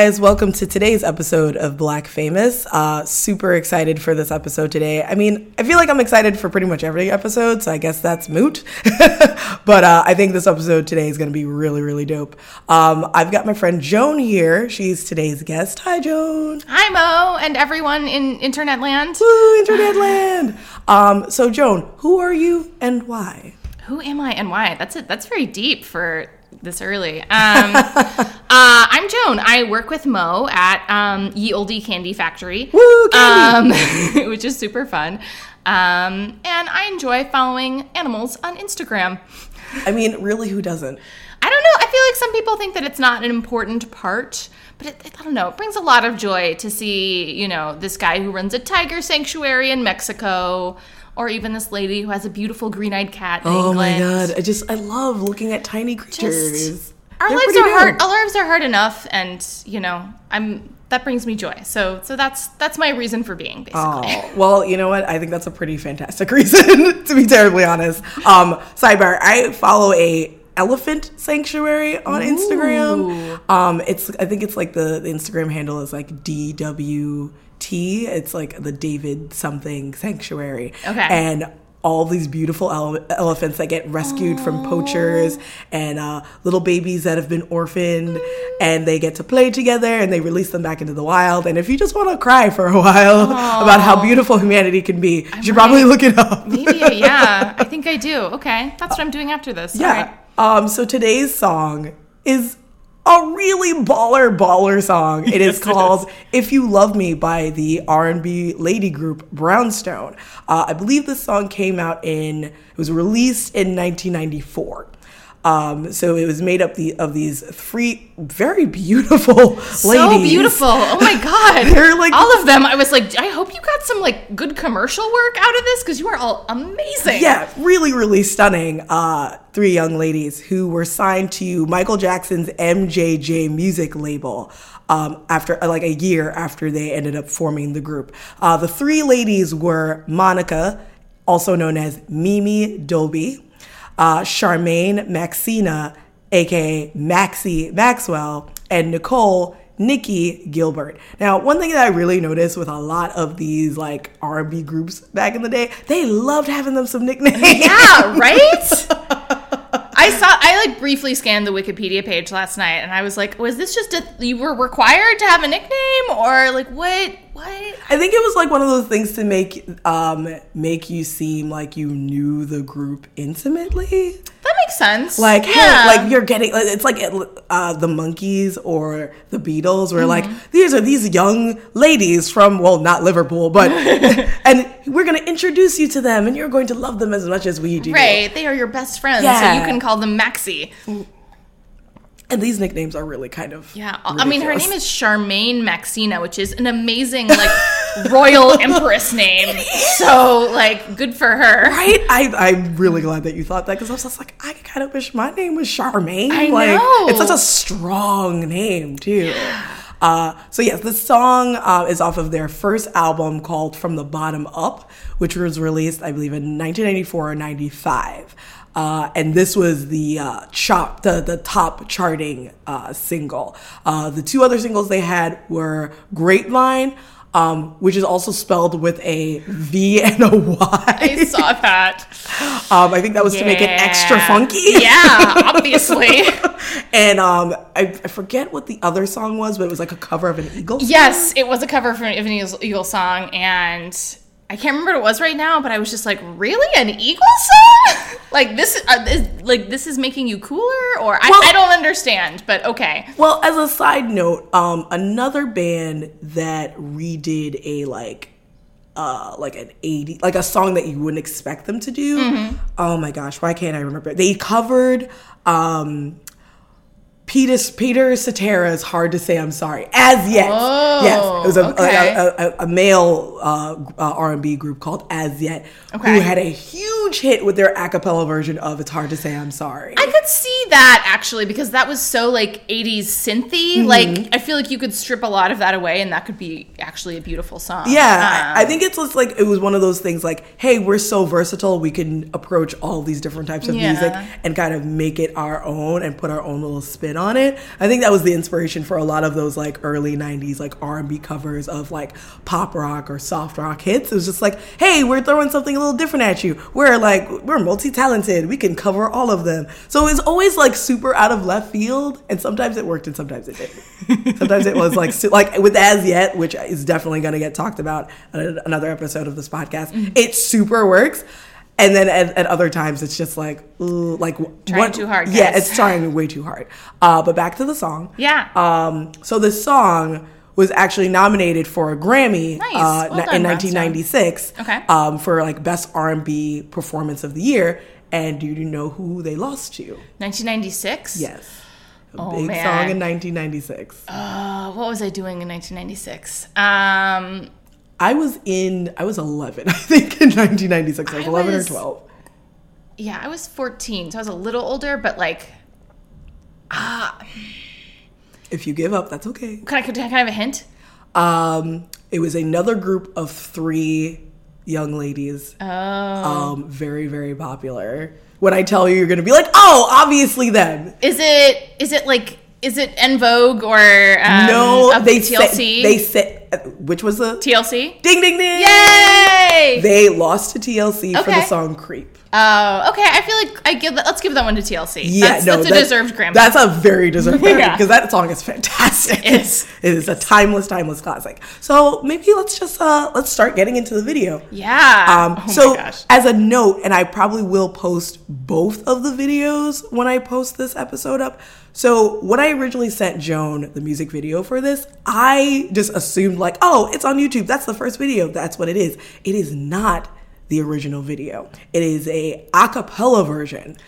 guys, welcome to today's episode of Black Famous. Uh, super excited for this episode today. I mean, I feel like I'm excited for pretty much every episode, so I guess that's moot. but uh, I think this episode today is going to be really, really dope. Um, I've got my friend Joan here. She's today's guest. Hi, Joan. Hi, Mo, and everyone in Internet Land. Woo, Internet Land. Um, so, Joan, who are you and why? Who am I and why? That's it. That's very deep for this early. Um, uh, I'm Joan. I work with Mo at um, Ye Olde Candy Factory, Woo, candy. um, which is super fun. Um, and I enjoy following animals on Instagram. I mean, really, who doesn't? I don't know. I feel like some people think that it's not an important part, but it, I don't know. It brings a lot of joy to see, you know, this guy who runs a tiger sanctuary in Mexico, or even this lady who has a beautiful green-eyed cat. In Oh my god, I just I love looking at tiny creatures. Just our They're lives are hard. Our lives are hard enough, and you know, I'm that brings me joy. So, so that's that's my reason for being, basically. Oh, well, you know what? I think that's a pretty fantastic reason, to be terribly honest. Um, sidebar, I follow a elephant sanctuary on Instagram. Um, it's I think it's like the, the Instagram handle is like DWT. It's like the David something sanctuary. Okay. And all these beautiful ele- elephants that get rescued from poachers and uh, little babies that have been orphaned and they get to play together and they release them back into the wild and if you just want to cry for a while about how beautiful humanity can be you should probably look it up Maybe, yeah. I think I do. Okay, that's what I'm doing after this. Yeah right. um so today's song is a really baller baller song. It is Yes, it called if you love me by the r&b lady group brownstone. Uh, i believe this song came out in it was released in 1994 um, so it was made up the, of these three very beautiful ladies. So beautiful. Oh my god. They're like- all of them. I was like, I hope you got some like good commercial work out of this because you are all amazing. Yeah, really, really stunning. Uh, three young ladies who were signed to Michael Jackson's MJJ music label. Um, after uh, like a year after they ended up forming the group, uh, the three ladies were Monica, also known as Mimi Doby, uh, Charmaine Maxina, aka Maxie Maxwell, and Nicole Nikki Gilbert. Now, one thing that I really noticed with a lot of these like R&B groups back in the day, they loved having them some nicknames. Yeah, right? I saw I like briefly scanned the Wikipedia page last night and I was like, was this just a you were required to have a nickname or like what what? I think it was like one of those things to make um make you seem like you knew the group intimately. That makes sense. Like, yeah. hey, like you're getting it's like uh, the Monkees or the Beatles, where Mm-hmm. like these are these young ladies from well, not Liverpool, but and we're gonna introduce you to them, and you're going to love them as much as we do. Right, they are your best friends, so you can call them Maxie. And these nicknames are really kind of Yeah, I mean her name is Charmaine Maxina, which is an amazing like royal empress name. So like, good for her. Right? I, I'm really glad that you thought that because I was just like, I kind of wish my name was Charmaine. I like, know. It's such a strong name, too. Uh, so, yes, this song uh, is off of their first album called From the Bottom Up, which was released, I believe, in 1994 or 95. Uh, and this was the uh, chop, the, the top charting uh, single. Uh, the two other singles they had were Grapevine, um, which is also spelled with a V and a Y. I saw that. Um, I think that was to make it extra funky. Yeah, obviously. and um, I, I forget what the other song was, but it was like a cover of an Eagle. song. Yes, it was a cover for an Eagles, Eagle song, and I can't remember what it was right now, but I was just like, really, an Eagle song? like this, uh, is, like this is making you cooler, or I, Well- I don't understand, but okay. Well, as a side note, um, another band that redid a like, uh, like an eighty, like a song that you wouldn't expect them to do. Mm-hmm. Oh my gosh, why can't I remember? They covered um, Peter Peter Cetera is "Hard to Say I'm Sorry." Az Yet, Oh, yes, it was a, okay. a, a, a, male uh, uh, R and B group called Az Yet, Okay. who had a huge hit with their a cappella version of "It's Hard to Say I'm Sorry." I could see that actually because that was so like 80s synthy. Mm-hmm. Like I feel like you could strip a lot of that away and that could be actually a beautiful song. Yeah, Um, I I think it's just like it was one of those things like, hey, we're so versatile, we can approach all these different types of Yeah. music and kind of make it our own and put our own little spin on it. I think that was the inspiration for a lot of those like early '90s like R&B covers of like pop rock or soft rock hits. It was just like, hey, we're throwing something a little different at you. We're like we're multi-talented. We can cover all of them. So it's always like super out of left field, and sometimes it worked and sometimes it didn't. sometimes it was like like with Az Yet, which is definitely going to get talked about in another episode of this podcast. Mm-hmm. It super works. And then at, at other times, it's just like, ooh, like Trying too hard, Yeah, it's trying way too hard. Uh, but back to the song. Yeah. Um, so the song was actually nominated for a Grammy Nice. uh, Well in done, 1996 Okay. um, for like best R&B performance of the year. And do you know who they lost to? 1996. Yes, a Oh, big man. song in 1996. Uh, what was I doing in 1996? Um, I was in, I was 11, I think, in 1996. I was I 11 was- or 12. yeah, I was 14, so I was a little older, but like, ah. If you give up, that's okay. can I, can I have a hint? Um, it was another group of three young ladies. Oh. Um, very, very popular. When I tell you, you're gonna be like, "Oh, obviously them." Is it is it like is it En Vogue or um, no, of they TLC? said they said which was the TLC. ding ding ding. Yay! They lost to TLC for the song "Creep." Oh, okay. I feel like I give that. Let's give that one to TLC. Yeah, that's, no, that's a that- deserved Grammy. That's a very deserved Grammy Yeah. because that song is fantastic. It is. It is a timeless, timeless classic. So maybe let's just uh let's start getting into the video. yeah. Um, oh so my gosh. as a note, and I probably will post both of the videos when I post this episode up. So when I originally sent Joan the music video for this, I just assumed like, oh, it's on YouTube. That's the first video. That's what it is. It is not the original video. It is a a cappella version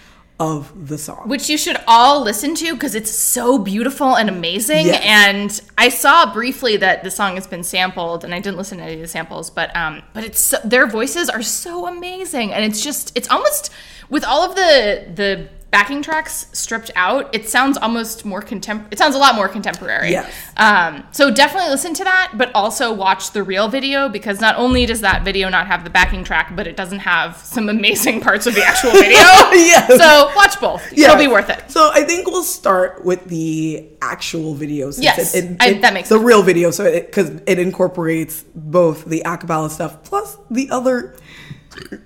of the song. Which you should all listen to because it's so beautiful and amazing. Yes. And I saw briefly that the song has been sampled, and I didn't listen to any of the samples, but um, but it's so, their voices are so amazing, and it's just it's almost with all of the the backing tracks stripped out, it sounds almost more contem. It sounds a lot more contemporary. Yes. Um, so definitely listen to that, but also watch the real video because not only does that video not have the backing track, but it doesn't have some amazing parts of the actual video. Yes. So watch both. It'll be worth it. So I think we'll start with the actual video. since Yes, I- that makes the sense. real video. So because it, incorporates both the acapella stuff plus the other.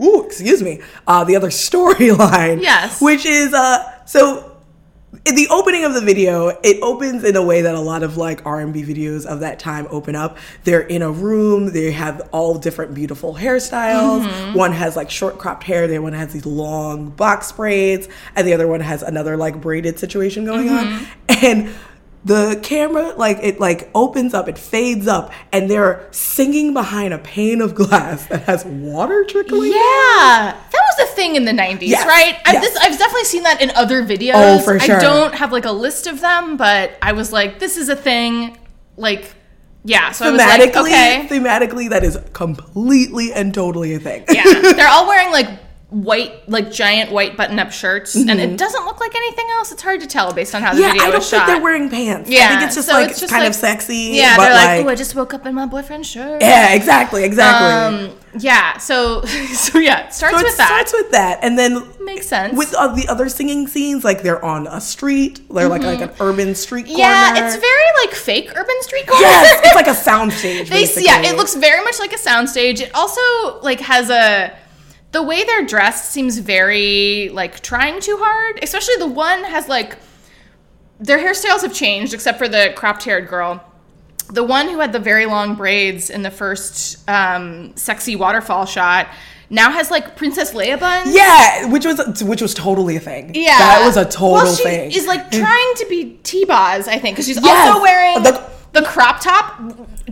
Ooh, excuse me. Uh, the other storyline. Yes. Which is uh so. In the opening of the video, it opens in a way that a lot of like R&B videos of that time open up. They're in a room, they have all different beautiful hairstyles. Mm-hmm. One has like short cropped hair, the other one has these long box braids, and the other one has another like braided situation going on. Mm-hmm. And the camera like it like opens up, it fades up, and they're singing behind a pane of glass that has water trickling. down. Yeah, that was a thing in the '90s, Yes, right? I've, yes. this, I've definitely seen that in other videos. Oh, for sure. I don't have like a list of them, but I was like, this is a thing. Like, yeah. So I was like, okay, thematically, that is completely and totally a thing. yeah. They're all wearing like white, like giant white button-up shirts, and it doesn't look like anything else. It's hard to tell based on how the Mm-hmm. Yeah, video I don't was think shot. they're wearing pants. Yeah, I think it's just so like it's just kind like- of sexy. yeah, they're like, like, oh, I just woke up in my boyfriend's shirt. yeah, exactly, exactly. Um, yeah. So, so yeah, it starts so it with that. starts with that, and then Makes sense. with uh, the other singing scenes, like they're on a street, they're like like an urban street corner. Mm-hmm. yeah, it's very like fake urban street corner. yes, it's like a soundstage. they basically. yeah it looks very much like a soundstage it also like has a the way they're dressed seems very like trying too hard especially the one has like their hairstyles have changed except for the cropped haired girl the one who had the very long braids in the first um, sexy waterfall shot now has like princess leia buns Yeah, which was which was totally a thing. yeah that was a total well, she thing. is like trying to be t-boz i think because she's Yes. also wearing The- the crop top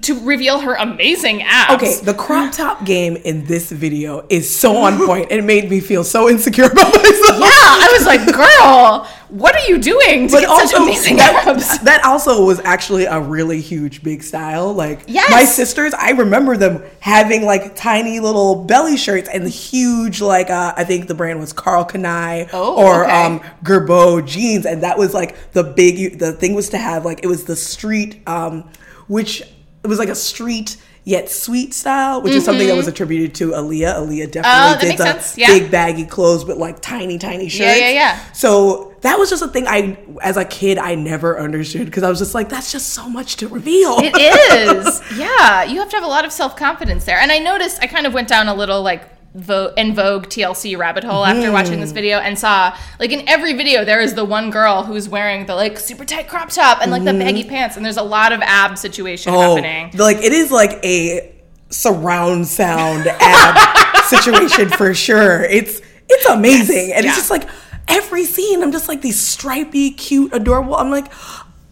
to reveal her amazing abs Okay, the crop top game in this video is so on point. It made me feel so insecure about myself. Yeah, I was like, girl, what are you doing to But also, such amazing that, abs? that also was actually a really huge big style. Like Yes. my sisters, I remember them having like tiny little belly shirts and huge like uh, I think the brand was Karl Kani Oh, or okay. um, Girbaud jeans, and that was like the big. The thing was to have like it was the street, um, which it was like a street yet sweet style, which is something that was attributed to Aaliyah. Aaliyah definitely Mm-hmm. Oh, did the. Yeah. big baggy clothes, but like tiny, tiny shirts. Yeah, yeah, yeah. So that was just a thing I, as a kid, I never understood because I was just like, that's just so much to reveal. It is. yeah. You have to have a lot of self confidence there. And I noticed I kind of went down a little like Vogue, En Vogue TLC rabbit hole after watching this hmm. video and saw like in every video there is the one girl who's wearing the like super tight crop top and like the mm-hmm. baggy pants and there's a lot of ab situation oh, happening. like it is like a surround sound ad situation for sure. It's it's amazing, and yeah. it's just like every scene. I'm just like these stripy, cute, adorable. I'm like,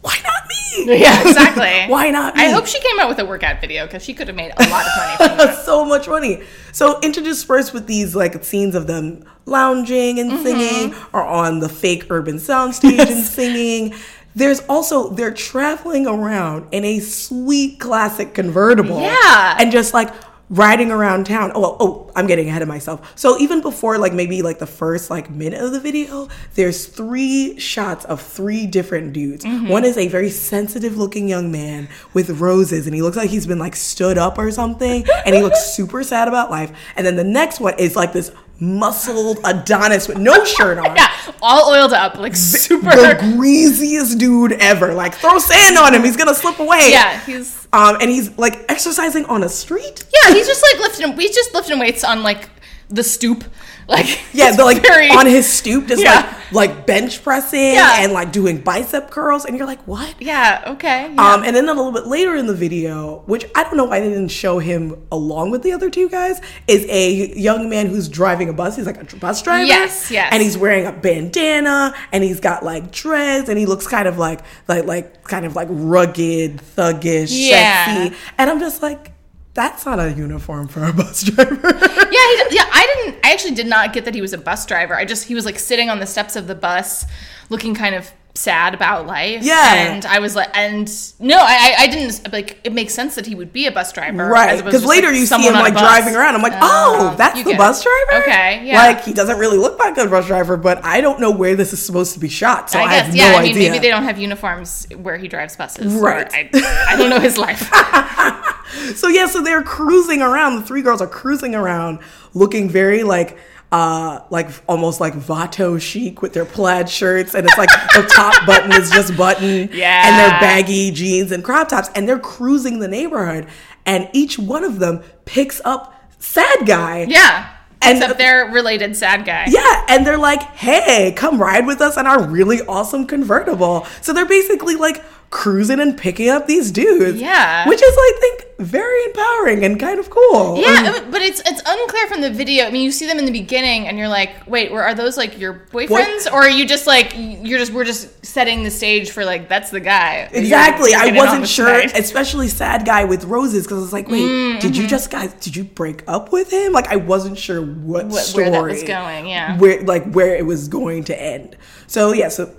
why not me? Yeah, exactly. Why not me? I hope she came out with a workout video because she could have made a lot of money from that. so much money. So interspersed with these like scenes of them lounging and Mm-hmm. singing, or on the fake urban soundstage and singing. There's also they're traveling around in a sweet classic convertible. Yeah. And just like riding around town. Oh, oh, I'm getting ahead of myself. So even before like maybe like the first like minute of the video, there's three shots of three different dudes. Mm-hmm. One is a very sensitive looking young man with roses and he looks like he's been like stood up or something and he looks super sad about life. And then the next one is like this muscled Adonis with no shirt on. Yeah, all oiled up, like super. The greasiest dude ever. Like throw sand on him, he's gonna slip away. yeah, he's Um, and he's like exercising on a street. yeah, he's just like lifting. He's just lifting weights on like the stoop. Like Yeah, but like very- on his stoop, just Yeah. like like bench pressing Yeah. and like doing bicep curls, and you're like, what? Yeah. Okay. Yeah. Um, and then a little bit later in the video, which I don't know why they didn't show him along with the other two guys, is a young man who's driving a bus. He's like a bus driver. Yes, yes. And he's wearing a bandana, and he's got like dreads, and he looks kind of like like like kind of like rugged, thuggish, Yeah. sexy. And I'm just like, that's not a uniform for a bus driver. yeah. He, yeah. I didn't. I actually did not get that he was a bus driver. I just he was like sitting on the steps of the bus, looking kind of sad about life. Yeah. And I was like, and no, I I I didn't like. It makes sense that he would be a bus driver, Right, because later like, you see someone him like driving around. I'm like, oh, Oh, that's the bus it. driver. Okay, yeah. Like he doesn't really look like a bus driver, but I don't know where this is supposed to be shot, so I, I guess, have yeah. no I mean, idea. maybe they don't have uniforms where he drives buses. Right. I, I don't know his life. so yeah, so they're cruising around. The three girls are cruising around, looking very like. Uh, like almost like Vato chic with their plaid shirts, and it's like the top button is just button, Yeah. and their baggy jeans and crop tops, and they're cruising the neighborhood, and each one of them picks up sad guy, Yeah. And- Except they're related sad guy. Yeah, and they're like, "Hey, come ride with us in our really awesome convertible." So they're basically like cruising and picking up these dudes. Yeah. which is I think very empowering and kind of cool. Yeah, but it's it's unclear from the video. I mean, you see them in the beginning, and you're like, "Wait, are those like your boyfriends, or are you just like you're just we're just setting the stage for like that's the guy?" you're- Exactly. you're I wasn't sure, tonight. especially sad guy with roses, because I was like, wait, Mm, did you just guys? Did you break up with him? Like, I wasn't sure what, What- story, where that was going, yeah. where like where it was going to end. So yeah, so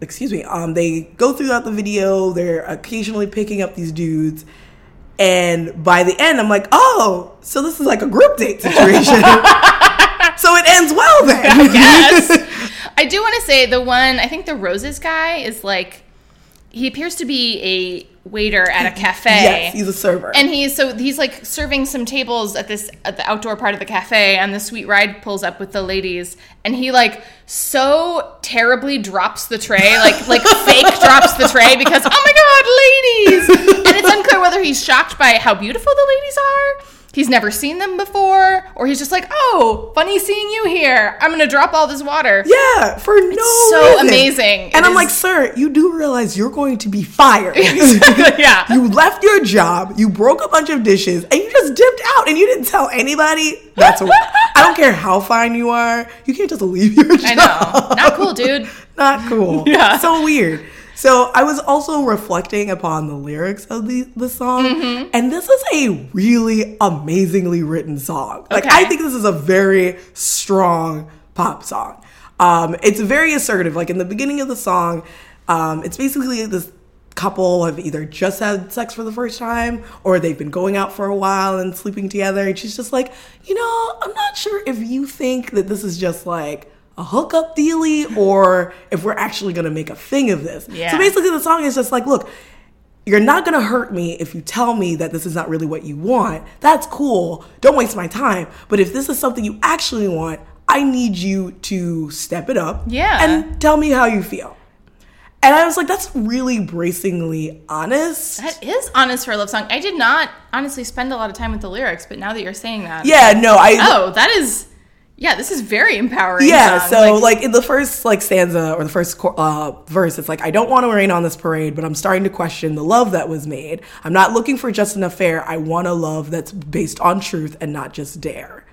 excuse me. Um, they go throughout the video. They're occasionally picking up these dudes, and by the end, I'm like, oh, so this is like a group date situation. so it ends well then. yes. I do want to say the one I think the roses guy is like he appears to be a waiter at a cafe. yes, he's a server. and he's so he's like serving some tables at this at the outdoor part of the cafe and the sweet ride pulls up with the ladies and he like so terribly drops the tray like like fake drops the tray because oh my god ladies and it's unclear whether he's shocked by how beautiful the ladies are he's never seen them before or he's just like oh funny seeing you here i'm gonna drop all this water Yeah, for no so reason. amazing. It And I'm like, sir, you do realize you're going to be fired. yeah you left your job, you broke a bunch of dishes, and you just dipped out and you didn't tell anybody. That's what I don't care how fine you are, you can't just leave your job. i know not cool dude Not cool. Yeah. So weird. So I was also reflecting upon the lyrics of the, the song, Mm-hmm. and this is a really amazingly written song. Like Okay. I think this is a very strong pop song. Um, it's very assertive. Like in the beginning of the song, um, it's basically this couple have either just had sex for the first time or they've been going out for a while and sleeping together. And she's just like, you know, I'm not sure if you think that this is just like a hookup dealy or if we're actually gonna make a thing of this. Yeah. So basically, the song is just like, look, you're not gonna hurt me if you tell me that this is not really what you want. That's cool. Don't waste my time. But if this is something you actually want, I need you to step it up. Yeah. And tell me how you feel. And I was like, that's really bracingly honest. That is honest for a love song. I did not honestly spend a lot of time with the lyrics, but now that you're saying that, yeah, no, I oh, that is, yeah, this is very empowering. Yeah, song. so like, in the first like stanza or the first uh, verse, it's like I don't want to rain on this parade, but I'm starting to question the love that was made. I'm not looking for just an affair. I want a love that's based on truth and not just dare.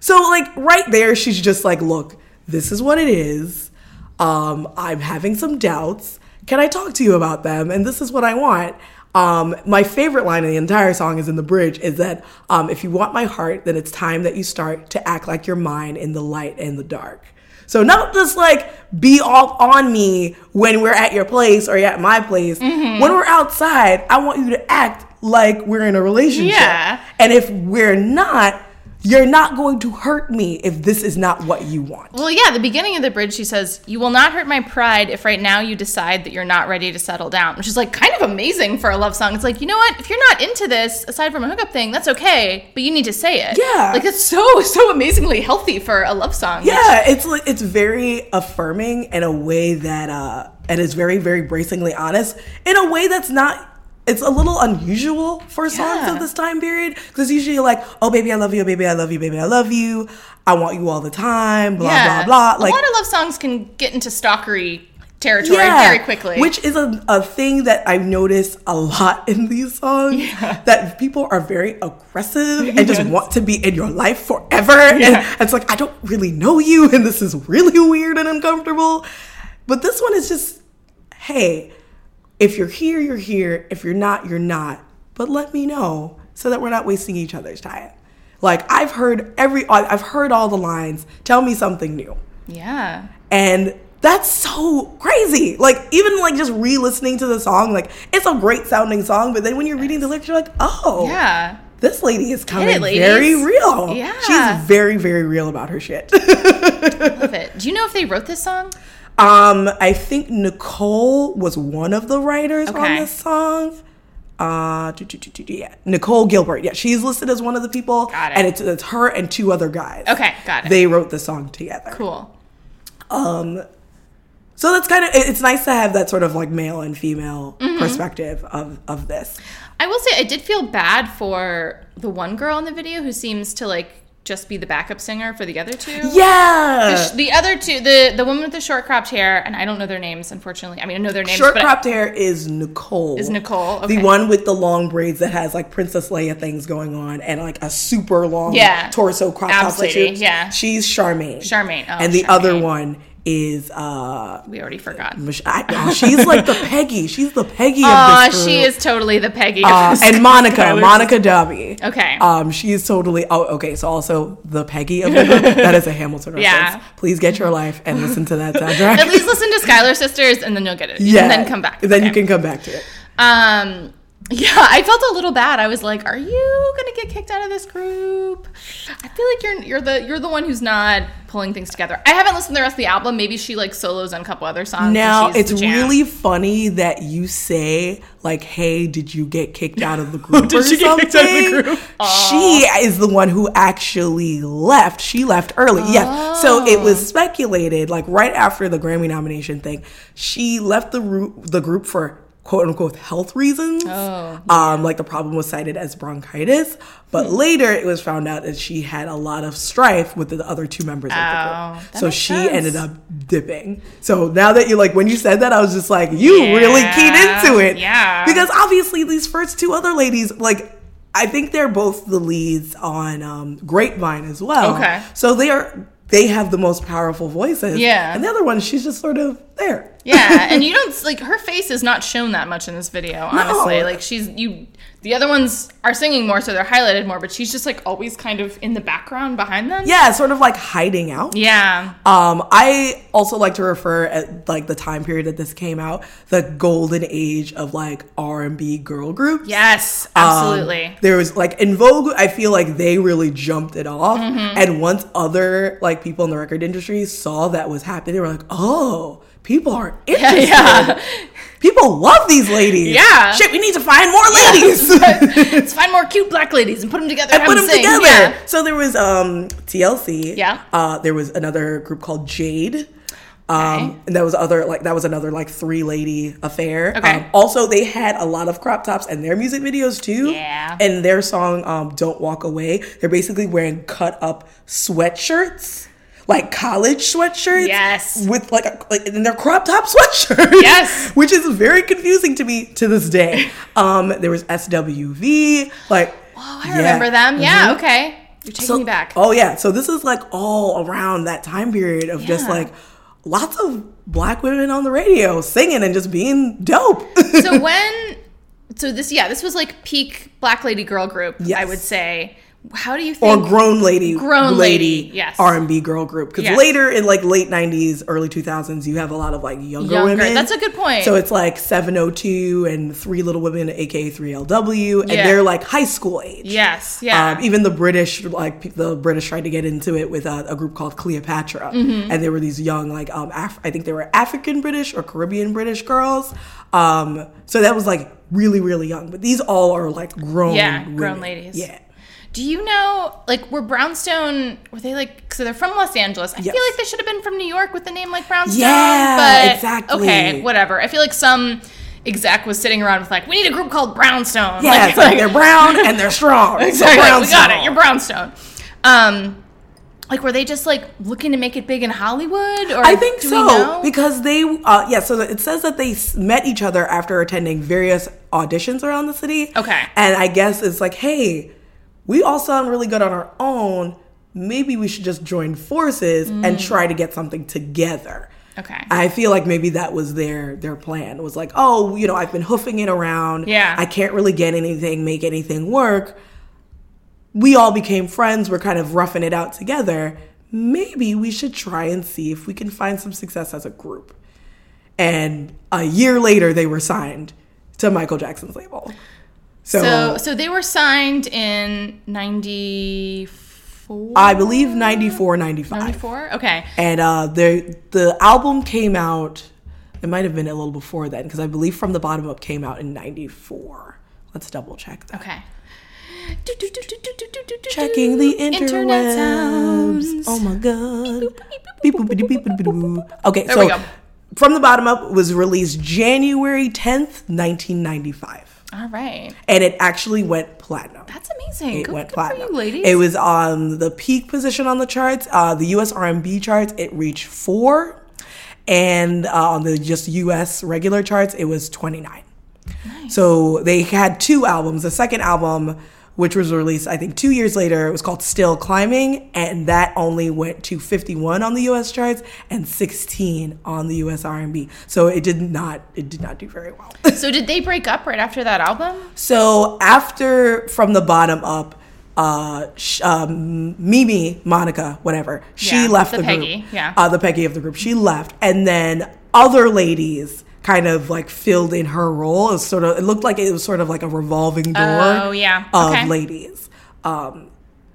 So like right there, she's just like, look, this is what it is. Um, I'm having some doubts. Can I talk to you about them? And this is what I want. Um, my favorite line in the entire song is in the bridge is that um, if you want my heart, then it's time that you start to act like you're mine in the light and the dark. So not just like be all on me when we're at your place or at my place. When we're outside, I want you to act like we're in a relationship. Yeah. And if we're not, you're not going to hurt me if this is not what you want. Well, yeah, the beginning of the bridge, she says, You will not hurt my pride if right now you decide that you're not ready to settle down, which is like kind of amazing for a love song. It's like, you know what? If you're not into this, aside from a hookup thing, that's okay, but you need to say it. Yeah. Like, it's so, so amazingly healthy for a love song. Yeah, it's like it's very affirming in a way that uh and it's very very bracingly honest in a way that's not it's a little unusual for songs Yeah. of this time period because usually you're like, oh baby, I love you, baby, I love you, baby, I love you, I want you all the time, blah Yeah. blah blah. Like a lot of love songs can get into stalkery territory very quickly. Which is a, a thing that I've noticed a lot in these songs. That people are very aggressive and just Yes. want to be in your life forever. And it's like, I don't really know you, and this is really weird and uncomfortable. But this one is just, hey, if you're here, you're here. If you're not, you're not. But let me know so that we're not wasting each other's time. Like I've heard every I've heard all the lines. Tell me something new. yeah. And that's so crazy. Like even like just re-listening to the song, like it's a great sounding song, but then when you're reading the lyrics, you're like, oh, Yeah. this lady is coming ladies. very real. Yeah. she's very very real about her shit. Love it. Do you know if they wrote this song? Um, I think Nicole was one of the writers on Okay. this song. Uh, do, do, do, yeah, Nicole Gilbert. Yeah, she's listed as one of the people, Got it. and it's, it's her and two other guys. Okay, got it. They wrote the song together. Cool. Um, So that's kind of it's nice to have that sort of like male and female Mm-hmm. perspective of of this. I will say I did feel bad for the one girl in the video who seems to like just be the backup singer for the other two. Yeah. The other two, the the woman with the short cropped hair, and I don't know their names, unfortunately. I mean, I know their names, Short cropped hair is Nicole. Is Nicole, okay. The one with the long braids that has like Princess Leia things going on and like a super long Yeah. torso crop top yeah. She's Charmaine. Charmaine, oh, and the other one is uh we already forgot. Mich- I, oh, she's like the Peggy. She's the Peggy this she is totally the Peggy. of Uh, and Monica, Tyler's- Monica Doby. Okay. Um, she is totally. Oh, okay. So also the Peggy of the group. that is a Hamilton reference. Yeah. Please get your life and listen to that soundtrack. At least listen to Schuyler Sisters, and then you'll get it. yeah. And then come back. Then you can come back to it. Um, yeah, I felt a little bad. I was like, "Are you gonna get kicked out of this group?" I feel like you're you're the you're the one who's not pulling things together. I haven't listened to the rest of the album. Maybe she like solos on a couple other songs. Now it's really funny that you say like, "Hey, did you get kicked out of the group Did she get kicked out of the something?" group? She is the one who actually left. She left early. Yes. So it Oh. was speculated, like right after the Grammy nomination thing, she left the the group for quote unquote health reasons. Oh, Um, like the problem was cited as bronchitis, but Hmm. later it was found out that she had a lot of strife with the other two members of Oh, the group. So she sense. ended up dipping. So now that you like when you said that, I was just like, you really keyed into it. yeah. Because obviously these first two other ladies, like I think they're both the leads on um, Grapevine as well. Okay. So they are they have the most powerful voices. Yeah. And the other one, she's just sort of there. yeah, and you don't like her face is not shown that much in this video. Honestly, like she's you. The other ones are singing more, so they're highlighted more, but she's just like always kind of in the background behind them. Yeah, sort of like hiding out. Yeah. Um, I also like to refer at like the time period that this came out, the golden age of like R and B girl groups. Yes. Um, Absolutely. there was like En Vogue, I feel like they really jumped it off. Mm-hmm. And once other like people in the record industry saw that was happening, they were like, "Oh, people are interested. yeah. People love these ladies. Yeah. Shit, we need to find more ladies. Let's find more cute black ladies and put them together. And put them sing. together. Yeah. So there was um, TLC. Yeah. Uh, there was another group called Jade. Um, Okay. and that was other like that was another like three lady affair. Okay. Um, also, they had a lot of crop tops and their music videos too. Yeah. And their song um, "Don't Walk Away," they're basically wearing cut up sweatshirts, like college sweatshirts. Yes. With like, a, like and they're crop top sweatshirts. Yes. Which is very confusing to me to this day. Um, there was SWV. Like. Oh, I remember them. Yeah. Okay. You're taking me back. Oh yeah, so this is like all around that time period of just like lots of black women on the radio singing and just being dope. so when so this yeah this was like peak black lady girl group i would say how do you think or grown lady, Grown lady, yes. R and B girl group. Because Yes. later in like late '90s, early 2000s, you have a lot of like younger, Younger. women. That's a good point. So it's like 702 and Three Little Women, aka 3LW, and Yeah. they're like high school age. yes yeah Um, even the British, like the British, tried to get into it with a, a group called Cleopatra, Mm-hmm. and there were these young, like um, Af- I think they were African British or Caribbean British girls. Um, so that was like really, really young. But these all are like grown, Yeah, grown ladies. Yeah, do you know like were brownstone were they like so they're from los angeles i Yes. feel like they should have been from new york with the name like brownstone Yeah, but exactly. okay whatever i feel like some exec was sitting around with like we need a group called brownstone yeah. like, it's like, they're brown and they're strong. Exactly. brown we got it. You're brownstone. Um, like were they just like looking to make it big in Hollywood? Or I think so because they, uh, yeah. So it says that they met each other after attending various auditions around the city. Okay. and I guess it's like, hey, we all sound really good on our own. Maybe we should just join forces Mm. and try to get something together. okay. I feel like maybe that was their their plan. It was like, oh, you know, I've been hoofing it around. Yeah. I can't really get anything, make anything work. We all became friends. We're kind of roughing it out together. Maybe we should try and see if we can find some success as a group. And a year later, they were signed to Michael Jackson's label. So, so so they were signed in '94. I believe 94, 95. '94. Okay. And uh, the the album came out. It might have been a little before then because I believe From the Bottom Up came out in '94. Let's double check that. Okay. Checking the Internet interwebs. sounds. Oh my god. Beep, boop, beep, beep, beep, beep, boop. Okay, There so. From the Bottom Up was released January 10th, 1995. All right. And it actually went platinum. That's amazing. It good, went good platinum. you, ladies. It was on the peak position on the charts. Uh, the U.S. R&B charts, it reached four, and uh, on the just U.S. regular charts, it was twenty nine. So they had two albums. The second album, which was released, I think, two years later, it was called Still Climbing, and that only went to 51 on the U.S. charts and 16 on the U.S. R&B. So it did not, it did not do very well. so did they break up right after that album? So after from the bottom up, uh, sh- um, Mimi, Monica, whatever, she Yeah, left the the, Peggy, group. yeah. uh, the Peggy of the group. She left, and then other ladies kind of like filled in her role. It sort of it looked like it was sort of like a revolving door. Oh, yeah. of Okay. ladies. Um,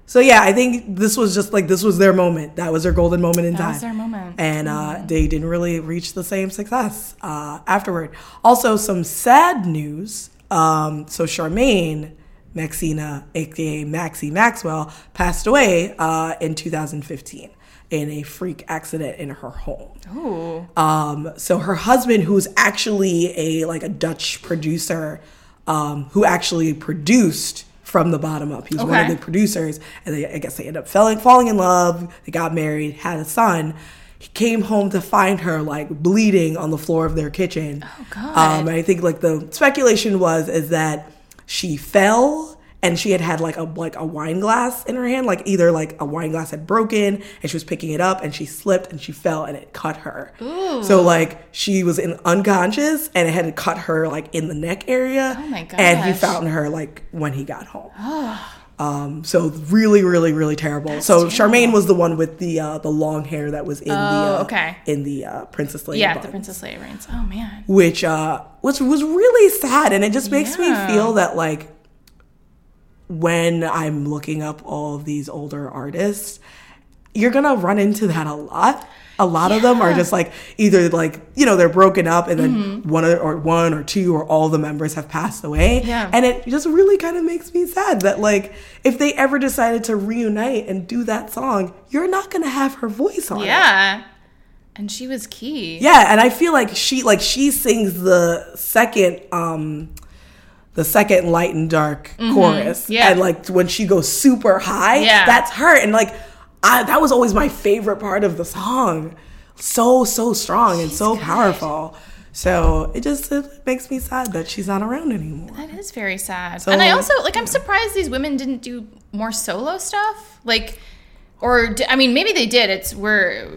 so yeah, I think this was just like this was their moment. That was their golden moment in That time. was their moment. And uh, they didn't really reach the same success uh, afterward. Also, some sad news. Um, so Charmaine Maxina, aka Maxie Maxwell, passed away uh, in 2015 in a freak accident in her home. Ooh. Um, so her husband, who's actually a like a Dutch producer, um, who actually produced from the bottom up. He was one of the producers, and they, I guess they ended up falling falling in love. They got married, had a son. He came home to find her like bleeding on the floor of their kitchen. Oh God. Um, and I think like the speculation was is that she fell and she had had like a like a wine glass in her hand like either like a wine glass had broken and she was picking it up and she slipped and she fell and it cut her Ooh. so like she was in unconscious and it had cut her like in the neck area Oh my and he found her like when he got home um so really really really terrible so charmaine was the one with the uh the long hair that was in the uh, Oh, okay. in the uh princess lady Yeah, bun the Princess Leia reigns. Oh man. which uh was was really sad and it just makes Yeah. me feel that like when I'm looking up all of these older artists you're gonna run into that a lot. A lot of them are just like either like you know they're broken up and then Mm-hmm. one or, one or two or all the members have passed away. Yeah. and it just really kind of makes me sad that like if they ever decided to reunite and do that song, you're not gonna have her voice on it. Yeah. And she was key. Yeah, and I feel like she like she sings the second um the second light and dark chorus. Mm-hmm. Yeah. And like when she goes super high, Yeah. that's her. And like I that was always my favorite part of the song. So, so strong and so good. powerful. So it just it makes me sad that she's not around anymore. That is very sad. So- and I also like I'm surprised these women didn't do more solo stuff. Like or I mean maybe they did. It's where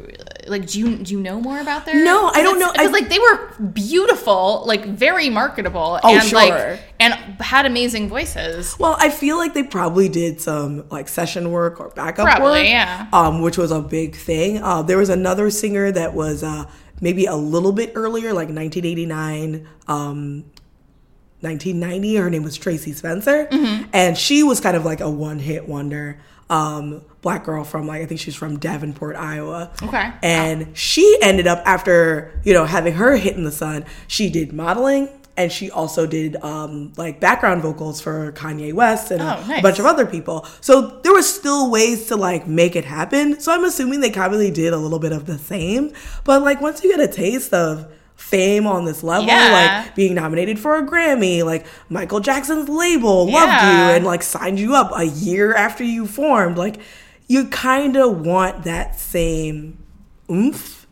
like do you do you know more about their No, I don't know. Because like they were beautiful, like very marketable Oh, and sure. like and had amazing voices. Well, I feel like they probably did some like session work or backup Probably, work, yeah. Um, which was a big thing. Uh, there was another singer that was uh, maybe a little bit earlier, like 1989, um, 1990. Her name was Tracie Spencer, Mm-hmm. and she was kind of like a one-hit wonder. Um, black girl from like I think she's from Davenport, Iowa. Okay. And she ended up after you know having her hit in the sun, she did modeling. And she also did um, like background vocals for Kanye West and a, Oh, nice. a bunch of other people. So there was still ways to like make it happen. So I'm assuming they probably did a little bit of the same. But like once you get a taste of fame on this level, Yeah. like being nominated for a Grammy, like Michael Jackson's label loved you and like signed you up a year after you formed, like you kind of want that same oomph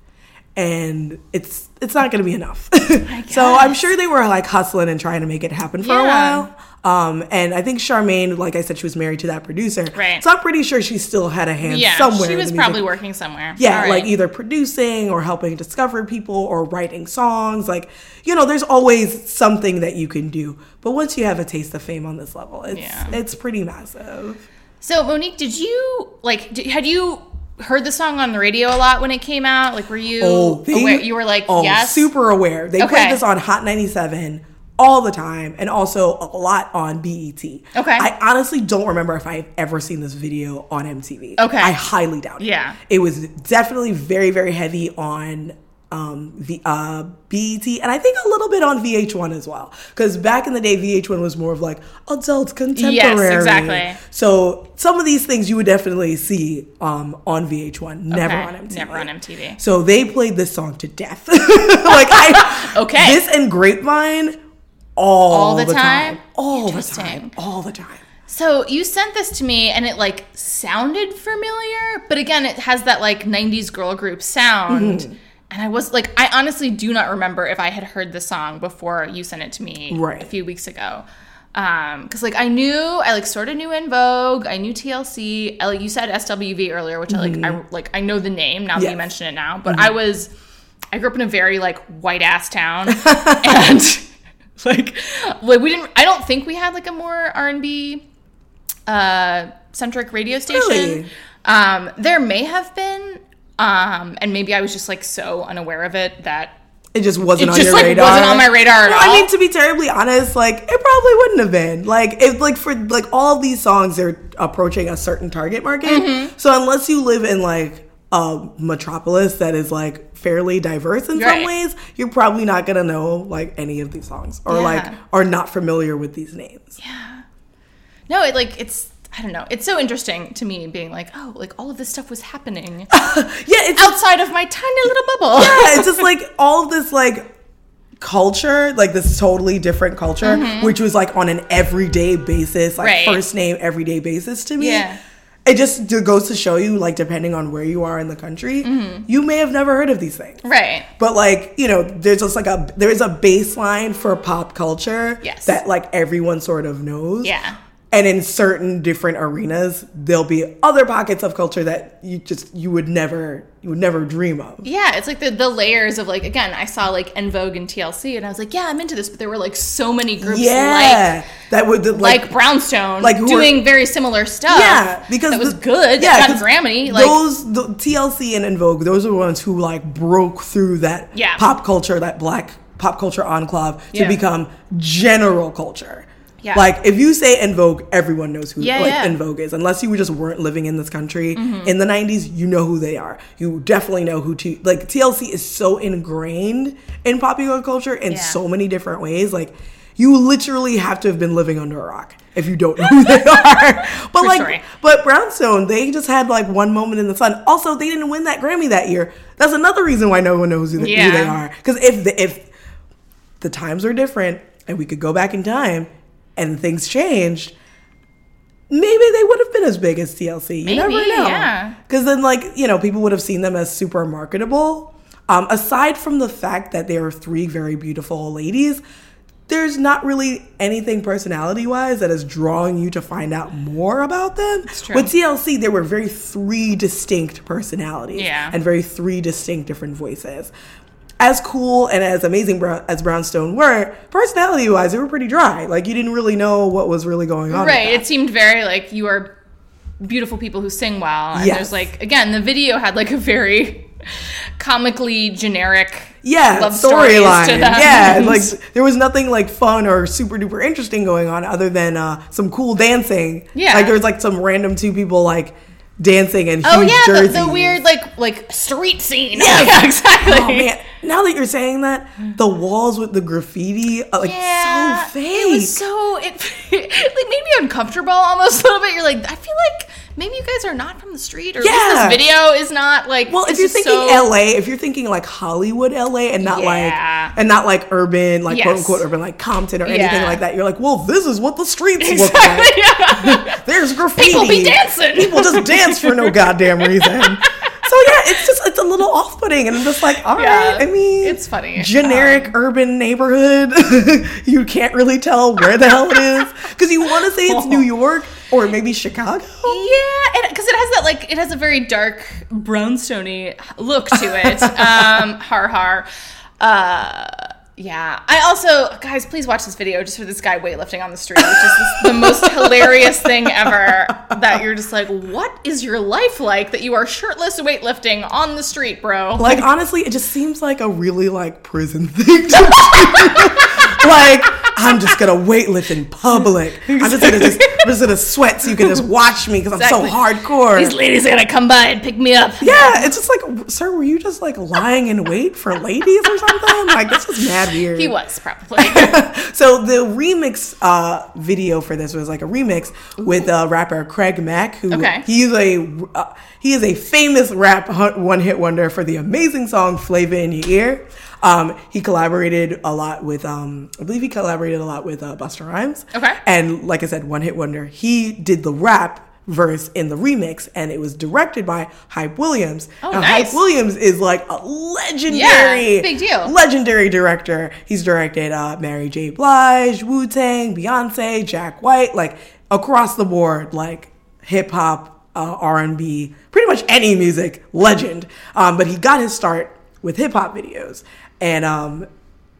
and it's it's not going to be enough. so I'm sure they were like hustling and trying to make it happen for a while. Um, and I think Charmaine, like I said, she was married to that producer. Right. So I'm pretty sure she still had a hand Yeah, somewhere. she was probably working somewhere. Yeah, right. like either producing or helping discover people or writing songs. Like, you know, there's always something that you can do. But once you have a taste of fame on this level, it's Yeah. it's pretty massive. So Monique, did you like? Did, had you heard the song on the radio a lot when it came out? Like, were you they- aware? You were like, oh, yes, super aware. They Okay. played this on Hot 97 all the time and also a lot on BET. Okay. I honestly don't remember if I've ever seen this video on MTV. Okay. I highly doubt it. Yeah. It was definitely very, very heavy on um the uh BET and I think a little bit on VH1 as well. Because back in the day VH1 was more of like adult contemporary. Yes, exactly. So some of these things you would definitely see um on VH1, never Okay, on MTV. Never on MTV. So they played this song to death. like I Okay. This and Grapevine all, All the the time? All the time. All the time. So you sent this to me, and it like sounded familiar, but again, it has that like '90s girl group sound. Mm-hmm. And I was like, I honestly do not remember if I had heard the song before you sent it to me Right. a few weeks ago. Um, because like I knew, I like sort of knew En Vogue, I knew TLC. I, like you said SWV earlier, which I like, I like I know the name now that you mention it now. But I was, I grew up in a very like white ass town, and like, like we didn't. I don't think we had like a more R and B uh, centric radio station. Really? Um, there may have been, um, and maybe I was just like so unaware of it that It just wasn't It on just, your like, radar. wasn't on my radar at Well, all. I mean, to be terribly honest, like it probably wouldn't have been. Like if like for like all these songs, they're approaching a certain target market. Mm-hmm. So unless you live in like a metropolis that is like fairly diverse in some ways, you're probably not gonna know like any of these songs or Yeah. like are not familiar with these names. Yeah. No, it like it's I don't know. It's so interesting to me being like, oh, like all of this stuff was happening Yeah, it's outside of my tiny little bubble. yeah, it's just like all of this like culture, like this totally different culture, which was like on an everyday basis, like Mm-hmm. Right. first name everyday basis to me. Yeah. It just goes to show you, like, depending on where you are in the country, Mm-hmm. you may have never heard of these things. Right. But like, you know, there's just like a there's a baseline for pop culture Yes. that like everyone sort of knows. Yeah. And in certain different arenas, there'll be other pockets of culture that you just you would never you would never dream of. Yeah, it's like the, the layers of like again, I saw like En Vogue and TLC and I was like, yeah, I'm into this, but there were like so many groups Yeah, that would like like, like Brownstone like doing very similar stuff. yeah because that was the- good. Yeah, got Grammy. Like those the TLC and En Vogue, those are the ones who like broke through that Yeah. pop culture, that black pop culture enclave to Yeah. become general culture. Yeah. Like if you say En Vogue, everyone knows who Yeah, like yeah. Mm-hmm. En Vogue is. Unless you just weren't living in this country in the '90s, you know who they are. You definitely know who to like. TLC is so ingrained in popular culture in Yeah. so many different ways. Like you literally have to have been living under a rock if you don't know who they are. But True like, story. but Brownstone, they just had like one moment in the sun. Also, they didn't win that Grammy that year. That's another reason why no one knows who, they- who they are. Because if the, if the times are different and we could go back in time and things changed, maybe they would have been as big as TLC. You never know. yeah. Because then, like, you know, people would have seen them as super marketable. Um, aside from the fact that they are three very beautiful ladies, there's not really anything personality wise that is drawing you to find out more about them. true. With TLC, there were very three distinct personalities Yeah. and very three distinct different voices. As cool and as amazing Brown, as Brownstone were, personality wise, they were pretty dry. Like you didn't really know what was really going on. Right. It seemed very like you are beautiful people who sing well. And Yes. there's like again, the video had like a very comically generic yeah, storyline. Yeah, like there was nothing like fun or super duper interesting going on other than uh, some cool dancing. Yeah. like there was like some random two people like dancing and Oh yeah, the, the weird like like street scene. Yes. Yeah, exactly. Oh man! Now that you're saying that, the walls with the graffiti are like Yeah, so fake. It was so it, it like made me uncomfortable almost a little bit. You're like, I feel like maybe you guys are not from the street, or Yeah. this video is not like. well, if you're thinking so- LA, if you're thinking like Hollywood LA and not Yeah. like and not like urban, like Yes. quote unquote urban, like Compton or anything like that, you're like, well, this is what the streets look like. yeah. There's graffiti. People be dancing. People just dance for no goddamn reason. So yeah, it's just it's a little off-putting, and I'm just like, all right. Yeah, I mean, it's funny. Um, Generic urban neighborhood. you can't really tell where the hell it is because you want to say it's New York or maybe Chicago. Yeah, because it has that like it has a very dark brownstony look to it. um, har har. Uh, yeah. I also, guys, please watch this video just for this guy weightlifting on the street, which is the most hilarious thing ever. That you're just like, what is your life like that you are shirtless weightlifting on the street, bro? Like honestly, it just seems like a really like prison thing to do. like I'm just gonna weightlift in public. I'm just gonna just, I'm just gonna sweat so you can just watch me because I'm so hardcore. These ladies are gonna come by and pick me up. Yeah, it's just like, sir, were you just like lying in wait for ladies or something? Like this is mad weird. He was probably. So the remix uh, video for this was like a remix with uh, rapper Craig Mack, who Okay. he is a uh, he is a famous rap one hit wonder for the amazing song "Flavor in Your Ear." Um, he collaborated a lot with um, I believe he collaborated a lot with uh, Busta Rhymes. Okay. and like I said, one hit wonder. He did the rap verse in the remix, and it was directed by Hype Williams. Oh, Now, nice. Hype Williams is like a legendary, Yeah, big deal. legendary director. He's directed uh, Mary J. Blige, Wu Tang, Beyonce, Jack White, like across the board, like hip hop, uh, R and B, pretty much any music legend. Um, but he got his start with hip hop videos, and um,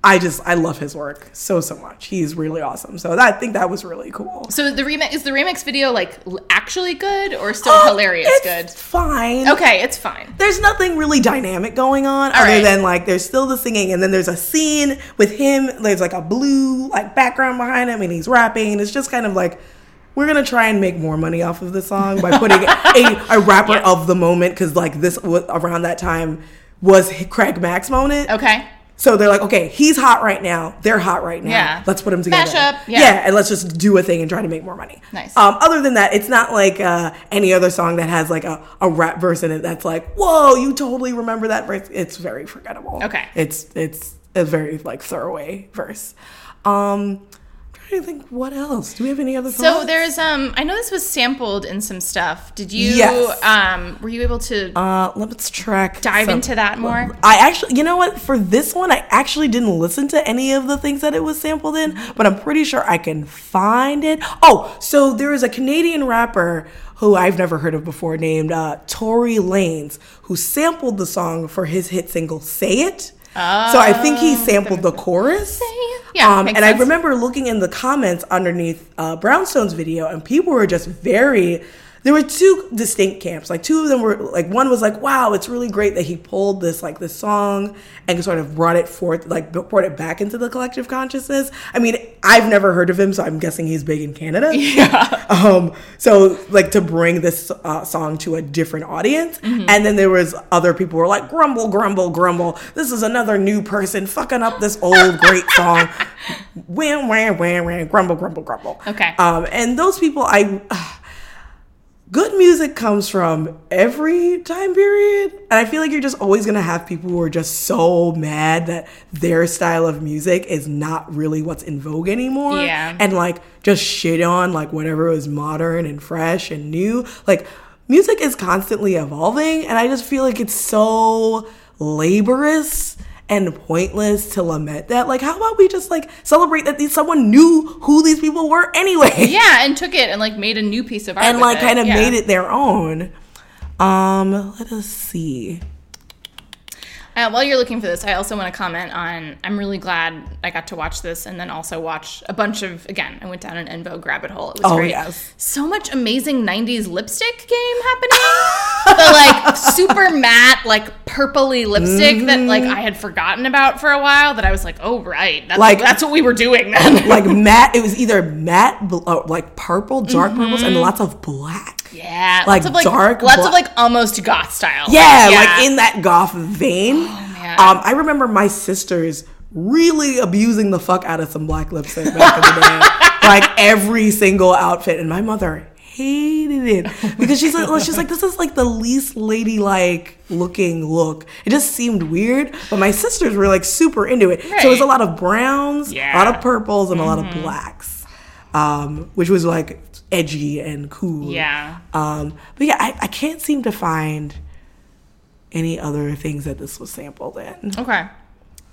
I just I love his work so so much. He's really awesome. So that, I think that was really cool. so the remix is the remix video like actually good or still Uh, hilarious it's good? Fine. Okay, it's fine. there's nothing really dynamic going on other right. than like there's still the singing and then there's a scene with him there's like a blue like background behind him and he's rapping it's just kind of like we're gonna try and make more money off of the song by putting a, a rapper of the moment because like this was around that time was Craig Mack's moment Okay. So they're like, okay, he's hot right now. They're hot right now. Yeah. Let's put them together. Mash up, yeah. and let's just do a thing and try to make more money. Nice. Um, other than that, it's not like uh, any other song that has like a, a rap verse in it that's like, whoa, you totally remember that verse. It's very forgettable. Okay. It's it's a very like throwaway verse. Um, trying to think what else. Do we have any other? So there's um I know this was sampled in some stuff. Did you Yes. um were you able to Uh, let's track. dive some- into that more? I actually, you know what? For this one, I actually didn't listen to any of the things that it was sampled in, but I'm pretty sure I can find it. Oh, so there is a Canadian rapper who I've never heard of before named uh, Tory Lanez who sampled the song for his hit single "Say It." so I think he sampled the chorus. It? Yeah, Um, and I remember looking in the comments underneath uh, Brownstone's video, and people were just very there were two distinct camps. Like two of them were like one was like, wow, it's really great that he pulled this like this song and sort of brought it forth, like brought it back into the collective consciousness. I mean, I've never heard of him, so I'm guessing he's big in Canada. Yeah. Um, so like to bring this uh, song to a different audience, Mm-hmm. and then there was other people who were like, grumble, grumble, grumble. This is another new person fucking up this old great song. Wham, wham, wham, wham, grumble, grumble, grumble. Okay. Um, and those people, I. good music comes from every time period. And I feel like you're just always going to have people who are just so mad that their style of music is not really what's in vogue anymore. Yeah. And like just shit on like whatever was modern and fresh and new. Like music is constantly evolving. And I just feel like it's so laborious and pointless to lament that. Like, how about we just like celebrate that these someone knew who these people were anyway? Yeah, and took it and like made a new piece of art. and like kind of Yeah. made it their own. Um, let us see. Uh, while you're looking for this, I also want to comment on. I'm really glad I got to watch this, and then also watch a bunch of. Again, I went down an En Vogue rabbit hole. It was Oh, great. yes. So much amazing '90s lipstick game happening. the like super matte, like purpley lipstick that like I had forgotten about for a while. That I was like, oh right, that's Like- that's what we were doing then. Like matte, it was either matte, uh, like purple, dark purples, and lots of black. Yeah, Like lots of like dark lots bla- of like almost goth style. Yeah, like in that goth vein. man. Um, I remember my sisters really abusing the fuck out of some black lipstick back in the day. like every single outfit, and my mother hated it because she's like, she's like, this is like the least ladylike looking look. It just seemed weird, but my sisters were like super into it. So it was a lot of browns, a Yeah. Mm-hmm. lot of purples, and a lot of blacks, um, which was like edgy and cool. yeah. Um, but yeah, I, I can't seem to find any other things that this was sampled in. Okay.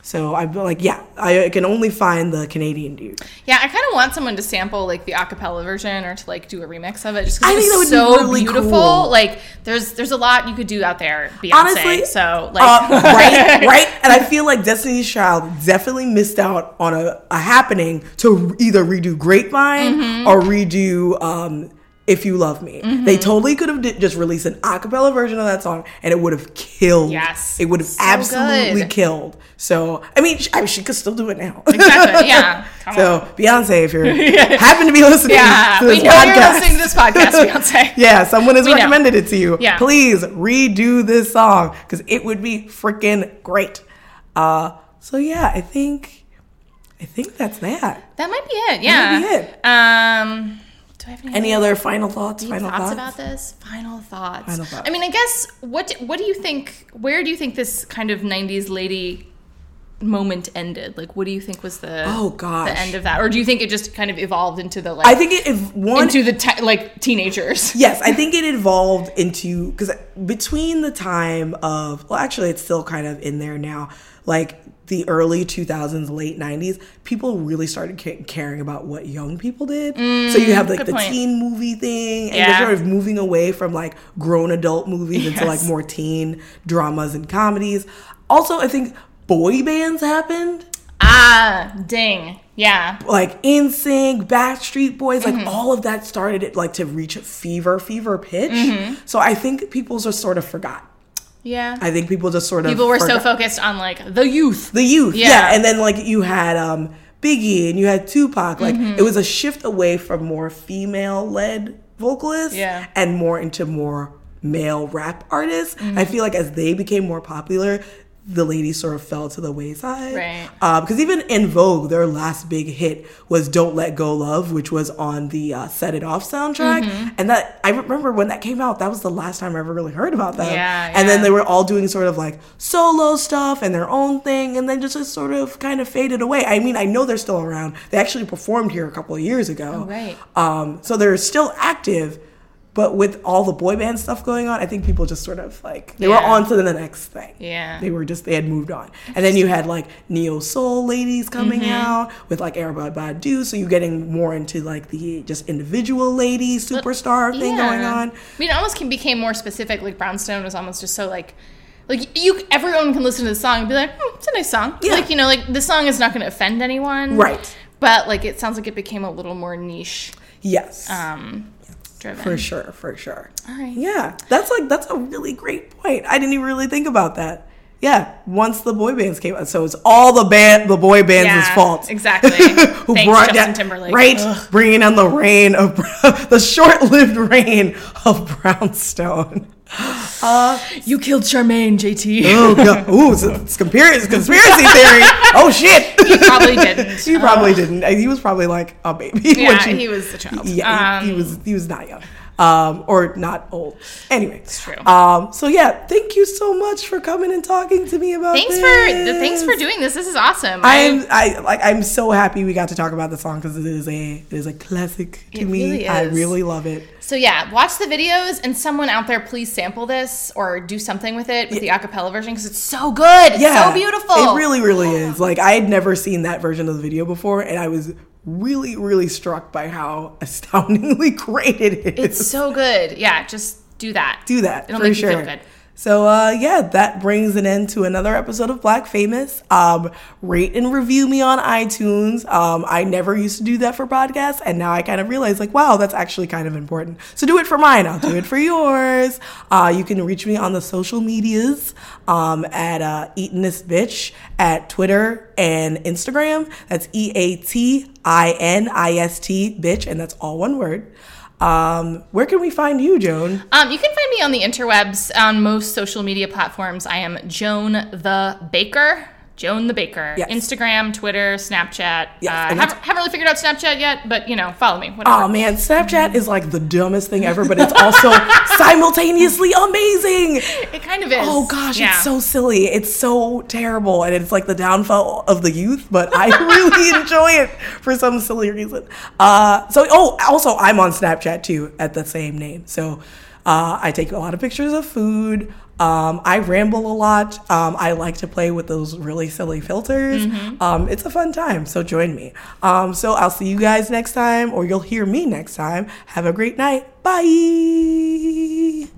So I'm like, yeah, I can only find the Canadian dude. Yeah, I kind of want someone to sample like the acapella version or to like do a remix of it. Just I because think it's that would be so really beautiful. cool. Like there's there's a lot you could do out there, Beyonce. Honestly, so like Uh, right, right. And I feel like Destiny's Child definitely missed out on a, a happening to either redo Grapevyne Mm-hmm. or redo um, If You Love Me. Mm-hmm. They totally could have di- just released an a cappella version of that song and it would have killed. Yes. It would have So absolutely good. killed. So, I mean, she, I mean, she could still do it now. exactly, yeah. Come So on. Beyonce, if you're happen to be listening Yeah, to we this know you're podcast, listening to this podcast, Beyonce. yeah, someone has We know. recommended it to you. Yeah. Please redo this song because it would be freaking great. Uh, so yeah, I think, I think that's that. That might be it. Yeah. might be it. Um, I have any, Any other final thoughts? Final thoughts, thoughts, about this? Final thoughts. Final thoughts. I mean, I guess what what do you think? Where do you think this kind of '90s lady moment ended? Like, what do you think was the Oh, gosh. the end of that, or do you think it just kind of evolved into the like I think it, if one into the te- like teenagers? Yes, I think it evolved into because between the time of well, actually, it's still kind of in there now. Like the early 2000s, late 90s, people really started ca- caring about what young people did. so you have like the point. teen movie thing, and Yeah. you're sort of moving away from like grown adult movies into like more teen dramas and comedies. Also, I think boy bands happened Ah, ding. Yeah. like NSYNC, Backstreet Boys, like Mm-hmm. all of that started it like to reach fever, fever pitch. Mm-hmm. So I think people just sort of forgot. Yeah. I think people just sort of People were so focused on like the youth. the youth, yeah. Yeah. and then like you had um Biggie and you had Tupac. Like Mm-hmm. it was a shift away from more female led vocalists, Yeah. and more into more male rap artists. Mm-hmm. I feel like as they became more popular. The ladies sort of fell to the wayside. Right. Because even En Vogue, their last big hit was "Don't Let Go Love," which was on the uh, "Set It Off" soundtrack, Mm-hmm. and that I remember when that came out. That was the last time I ever really heard about them. Yeah, And then they were all doing sort of like solo stuff and their own thing, and then just, just sort of kind of faded away. I mean, I know they're still around. They actually performed here a couple of years ago. Oh, right. Um, so they're still active. But with all the boy band stuff going on, I think people just sort of like they were Yeah. on to the next thing. Yeah. They were just they had moved on. And then you had like neo soul ladies coming Mm-hmm. out with like Erykah Badu, so you're getting more into like the just individual lady superstar thing going on. I mean, it almost can became more specific. Like Brownstone was almost just so like, like you, everyone can listen to the song and be like, hmm, it's a nice song. Yeah. Like you know, like the song is not going to offend anyone, Right. But like, it sounds like it became a little more niche. Yes. Um, driven. For sure, for sure. All right. Yeah, that's like that's a really great point. I didn't even really think about that. Yeah, once the boy bands came out, so it's all the band, the boy bands' Yeah, fault. exactly. Who Thanks, brought Justin down, Timberlake. right? Ugh. Bringing down the rain of the short-lived reign of Brownstone. You killed Charmaine, JT. Oh god! Ooh, it's, it's conspiracy, conspiracy theory. Oh shit! He Probably didn't. he probably didn't. He was probably like a baby. when Yeah, she- he was a child. Yeah, he, he Um, was. He was not young, um, or not old. Anyway, it's true. Um, so yeah, thank you so much for coming and talking to me about. Thanks this. for thanks for doing this. This is awesome. I'm I like I'm so happy we got to talk about the song because it is a it is a classic to It me. really I really love it. So yeah, watch the videos and someone out there please sample this or do something with it with the acapella version because it's so good. It's Yeah, so beautiful. It really, really is. Like I had never seen that version of the video before, and I was really, really struck by how astoundingly great it is. It's so good. Yeah, just do that. do that It'll for make you feel good. So uh, yeah, that brings an end to another episode of Black Famous. Um, rate and review me on iTunes. Um, I never used to do that for podcasts, and now I kind of realize like, wow, that's actually kind of important. So do it for mine. I'll do it for yours. Uh, you can reach me on the social medias um, at uh, Eatin' This Bitch at Twitter and Instagram. That's E A T I N I S T bitch, and that's all one word. Um, where can we find you, Joan? Um, you can find me on the interwebs on most social media platforms. I am Joan the Baker. Joan the Baker. Yes. Instagram, Twitter, Snapchat. Yes, uh, haven't, haven't really figured out Snapchat yet, but you know, follow me. Whatever. Oh man, Snapchat is like the dumbest thing ever, but it's also simultaneously amazing. it kind of is. Oh gosh, Yeah. it's so silly. It's so terrible, and it's like the downfall of the youth. But I really enjoy it for some silly reason. Uh, so oh, also I'm on Snapchat too at the same name. So uh, I take a lot of pictures of food. Um, I ramble a lot. Um, I like to play with those really silly filters. Um, it's a fun time, so join me. Um, so I'll see you guys next time, or you'll hear me next time. Have a great night. Bye.